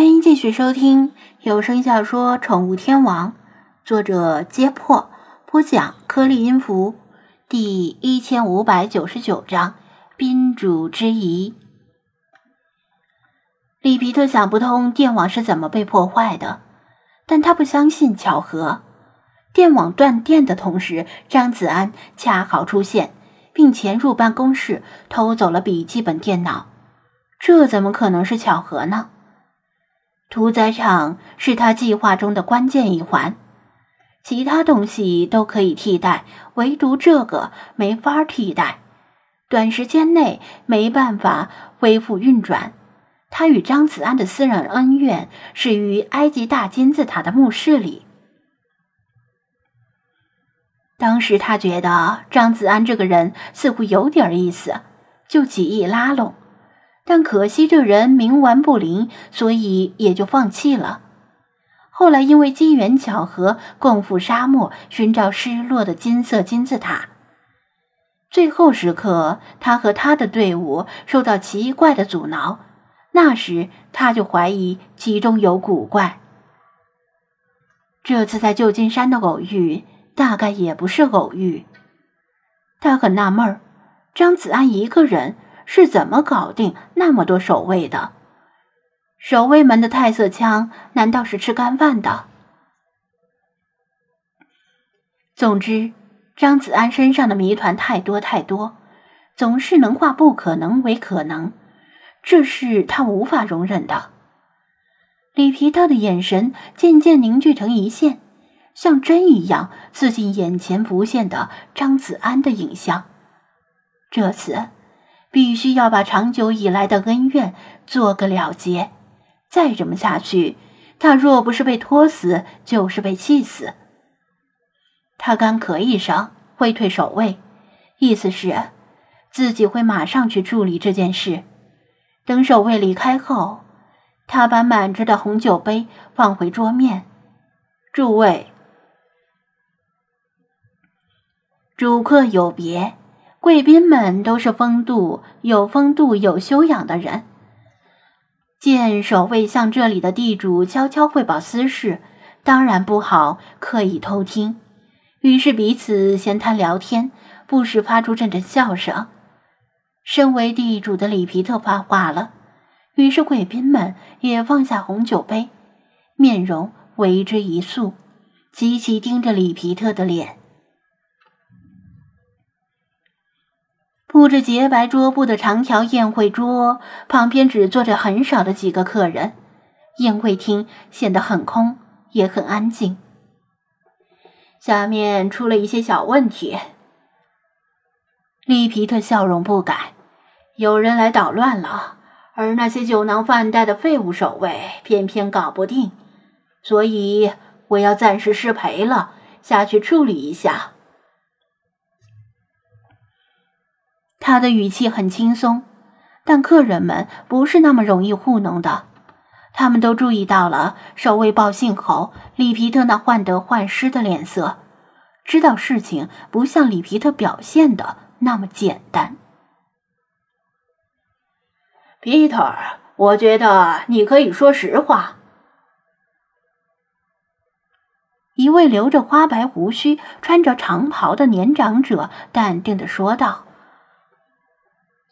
欢迎继续收听有声小说《宠物天王》，作者：揭破，播讲：颗粒音符，第一千五百九十九章：宾主之谊。里皮特想不通电网是怎么被破坏的，但他不相信巧合。电网断电的同时，张子安恰好出现，并潜入办公室偷走了笔记本电脑，这怎么可能是巧合呢？屠宰场是他计划中的关键一环，其他东西都可以替代，唯独这个没法替代。短时间内没办法恢复运转。他与张子安的私人恩怨始于埃及大金字塔的墓室里。当时他觉得张子安这个人似乎有点意思，就极易拉拢。但可惜这人冥顽不灵，所以也就放弃了。后来因为机缘巧合，共赴沙漠寻找失落的金色金字塔。最后时刻，他和他的队伍受到奇怪的阻挠，那时他就怀疑其中有古怪。这次在旧金山的偶遇，大概也不是偶遇。他很纳闷，张子安一个人。是怎么搞定那么多守卫的？守卫们的太色枪难道是吃干饭的？总之，张子安身上的谜团太多太多，总是能化不可能为可能，这是他无法容忍的。里皮特的眼神渐渐凝聚成一线，像针一样刺进眼前浮现的张子安的影像。这次。必须要把长久以来的恩怨做个了结，再这么下去，他若不是被拖死，就是被气死。他干咳一声，挥退守卫，意思是自己会马上去处理这件事。等守卫离开后，他把满着的红酒杯放回桌面。诸位，主客有别。贵宾们都是风度有风度、有修养的人。见守卫向这里的地主悄悄汇报私事，当然不好刻意偷听，于是彼此闲谈聊天，不时发出阵阵笑声。身为地主的里皮特发话了，于是贵宾们也放下红酒杯，面容为之一肃，齐齐盯着里皮特的脸。铺着洁白桌布的长条宴会桌旁边只坐着很少的几个客人，宴会厅显得很空，也很安静。下面出了一些小问题。利皮特笑容不改，有人来捣乱了，而那些酒囊饭袋的废物守卫偏偏搞不定，所以我要暂时失陪了，下去处理一下。他的语气很轻松，但客人们不是那么容易糊弄的。他们都注意到了守卫报信后，里皮特那患得患失的脸色，知道事情不像里皮特表现的那么简单。皮特，我觉得你可以说实话。一位留着花白胡须、穿着长袍的年长者淡定的说道。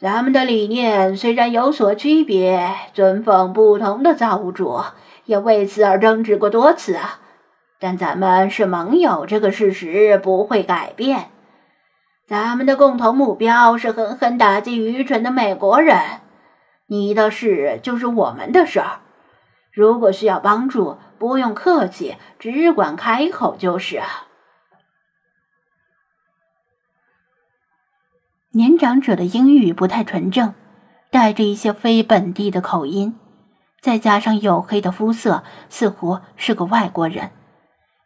咱们的理念虽然有所区别，尊奉不同的造物主，也为此而争执过多次啊。但咱们是盟友，这个事实不会改变。咱们的共同目标是狠狠打击愚蠢的美国人。你的事就是我们的事儿。如果需要帮助，不用客气，只管开口就是。年长者的英语不太纯正，带着一些非本地的口音，再加上黝黑的肤色，似乎是个外国人。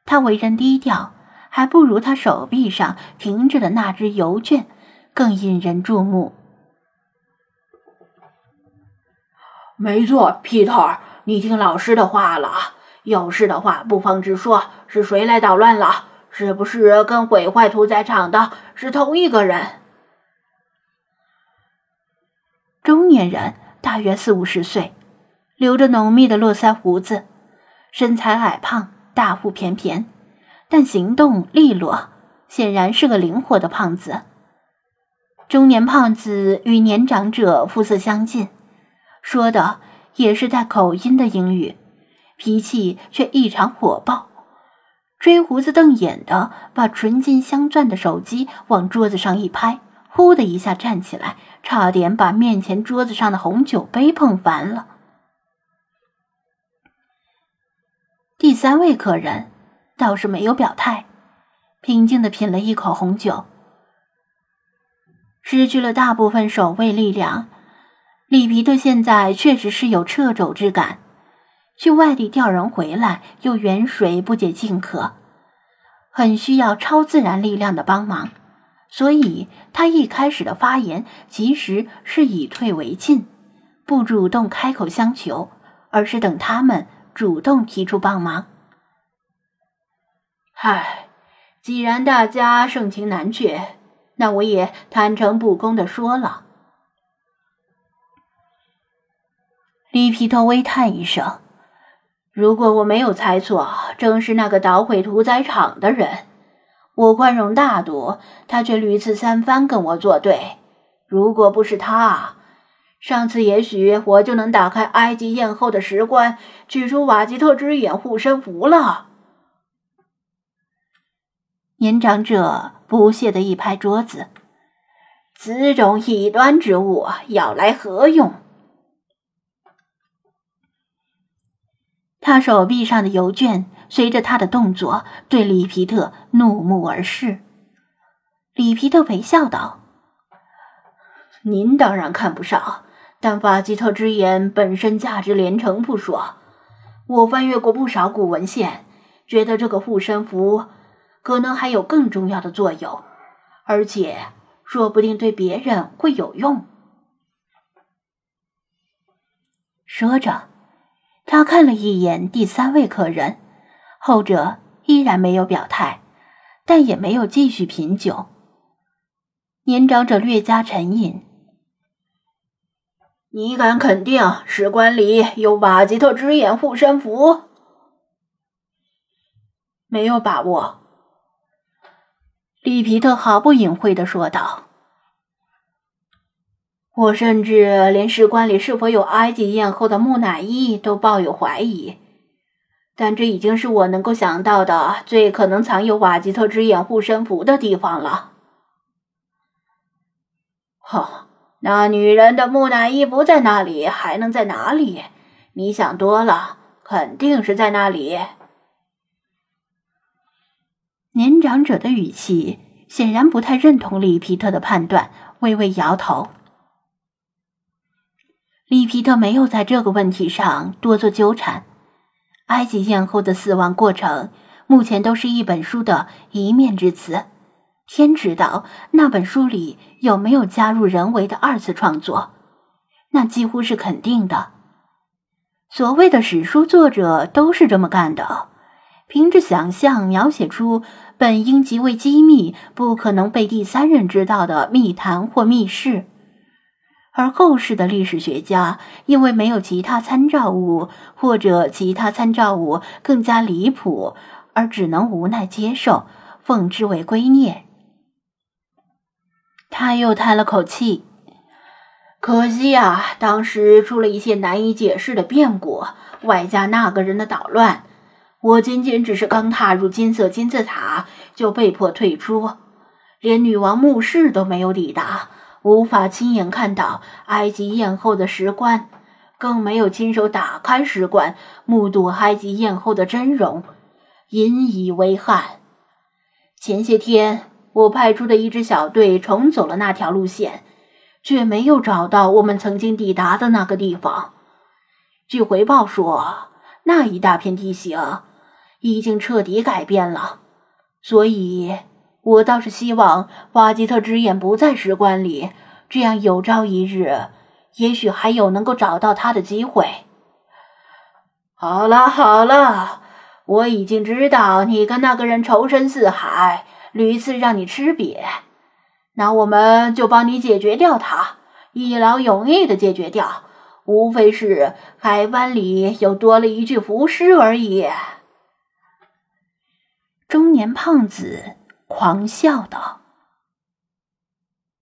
他为人低调，还不如他手臂上停着的那只邮卷更引人注目。没错，Peter，你听老师的话了。有事的话，不妨直说。是谁来捣乱了？是不是跟毁坏屠宰场的是同一个人？中年人大约四五十岁，留着浓密的络腮胡子，身材矮胖，大腹便便，但行动利落，显然是个灵活的胖子。中年胖子与年长者肤色相近，说的也是带口音的英语，脾气却异常火爆，追胡子瞪眼的把纯金镶钻的手机往桌子上一拍，呼的一下站起来，差点把面前桌子上的红酒杯碰翻了。第三位客人倒是没有表态，平静的品了一口红酒。失去了大部分守卫力量，里皮特现在确实是有掣肘之感。去外地调人回来，又远水不解近渴，很需要超自然力量的帮忙。所以他一开始的发言其实是以退为进，不主动开口相求，而是等他们主动提出帮忙。唉，既然大家盛情难却。那我也坦诚不公的说了。里皮特微叹一声：“如果我没有猜错，正是那个捣毁屠宰场的人。我宽容大度，他却屡次三番跟我作对。如果不是他，上次也许我就能打开埃及艳后的石棺，取出瓦吉特之眼护身符了。”年长者。不屑的一拍桌子：“此种异端之物要来何用？”他手臂上的油卷随着他的动作对里皮特怒目而视。里皮特微笑道：“您当然看不上，但法吉特之眼本身价值连城不说。我翻阅过不少古文献，觉得这个护身符……”可能还有更重要的作用，而且说不定对别人会有用。说着，他看了一眼第三位客人，后者依然没有表态，但也没有继续品酒。年长者略加沉吟：“你敢肯定石棺里有瓦吉特之眼护身符？”“没有把握。”里皮特毫不隐晦的说道：“我甚至连石棺里是否有埃及艳后的木乃伊都抱有怀疑，但这已经是我能够想到的最可能藏有瓦吉特之眼护身符的地方了。”“哼，那女人的木乃伊不在那里，还能在哪里？你想多了，肯定是在那里。”年长者的语气显然不太认同里皮特的判断，微微摇头。里皮特没有在这个问题上多做纠缠。埃及艳后的死亡过程目前都是一本书的一面之词，天知道那本书里有没有加入人为的二次创作，那几乎是肯定的。所谓的史书作者都是这么干的。凭着想象描写出本应极为机密、不可能被第三人知道的密谈或密室，而后世的历史学家因为没有其他参照物，或者其他参照物更加离谱，而只能无奈接受，奉之为圭臬。他又叹了口气：“可惜啊，当时出了一些难以解释的变故，外加那个人的捣乱。”我仅仅只是刚踏入金色金字塔，就被迫退出，连女王墓室都没有抵达，无法亲眼看到埃及艳后的石棺，更没有亲手打开石棺，目睹埃及艳后的真容，引以为憾。前些天，我派出的一支小队重走了那条路线，却没有找到我们曾经抵达的那个地方。据回报说，那一大片地形。已经彻底改变了，所以我倒是希望瓦吉特之眼不在石棺里，这样有朝一日，也许还有能够找到他的机会。好了好了，我已经知道你跟那个人仇深似海，屡次让你吃瘪，那我们就帮你解决掉他，一劳永逸的解决掉。无非是海湾里又多了一具浮尸而已。”中年胖子狂笑道。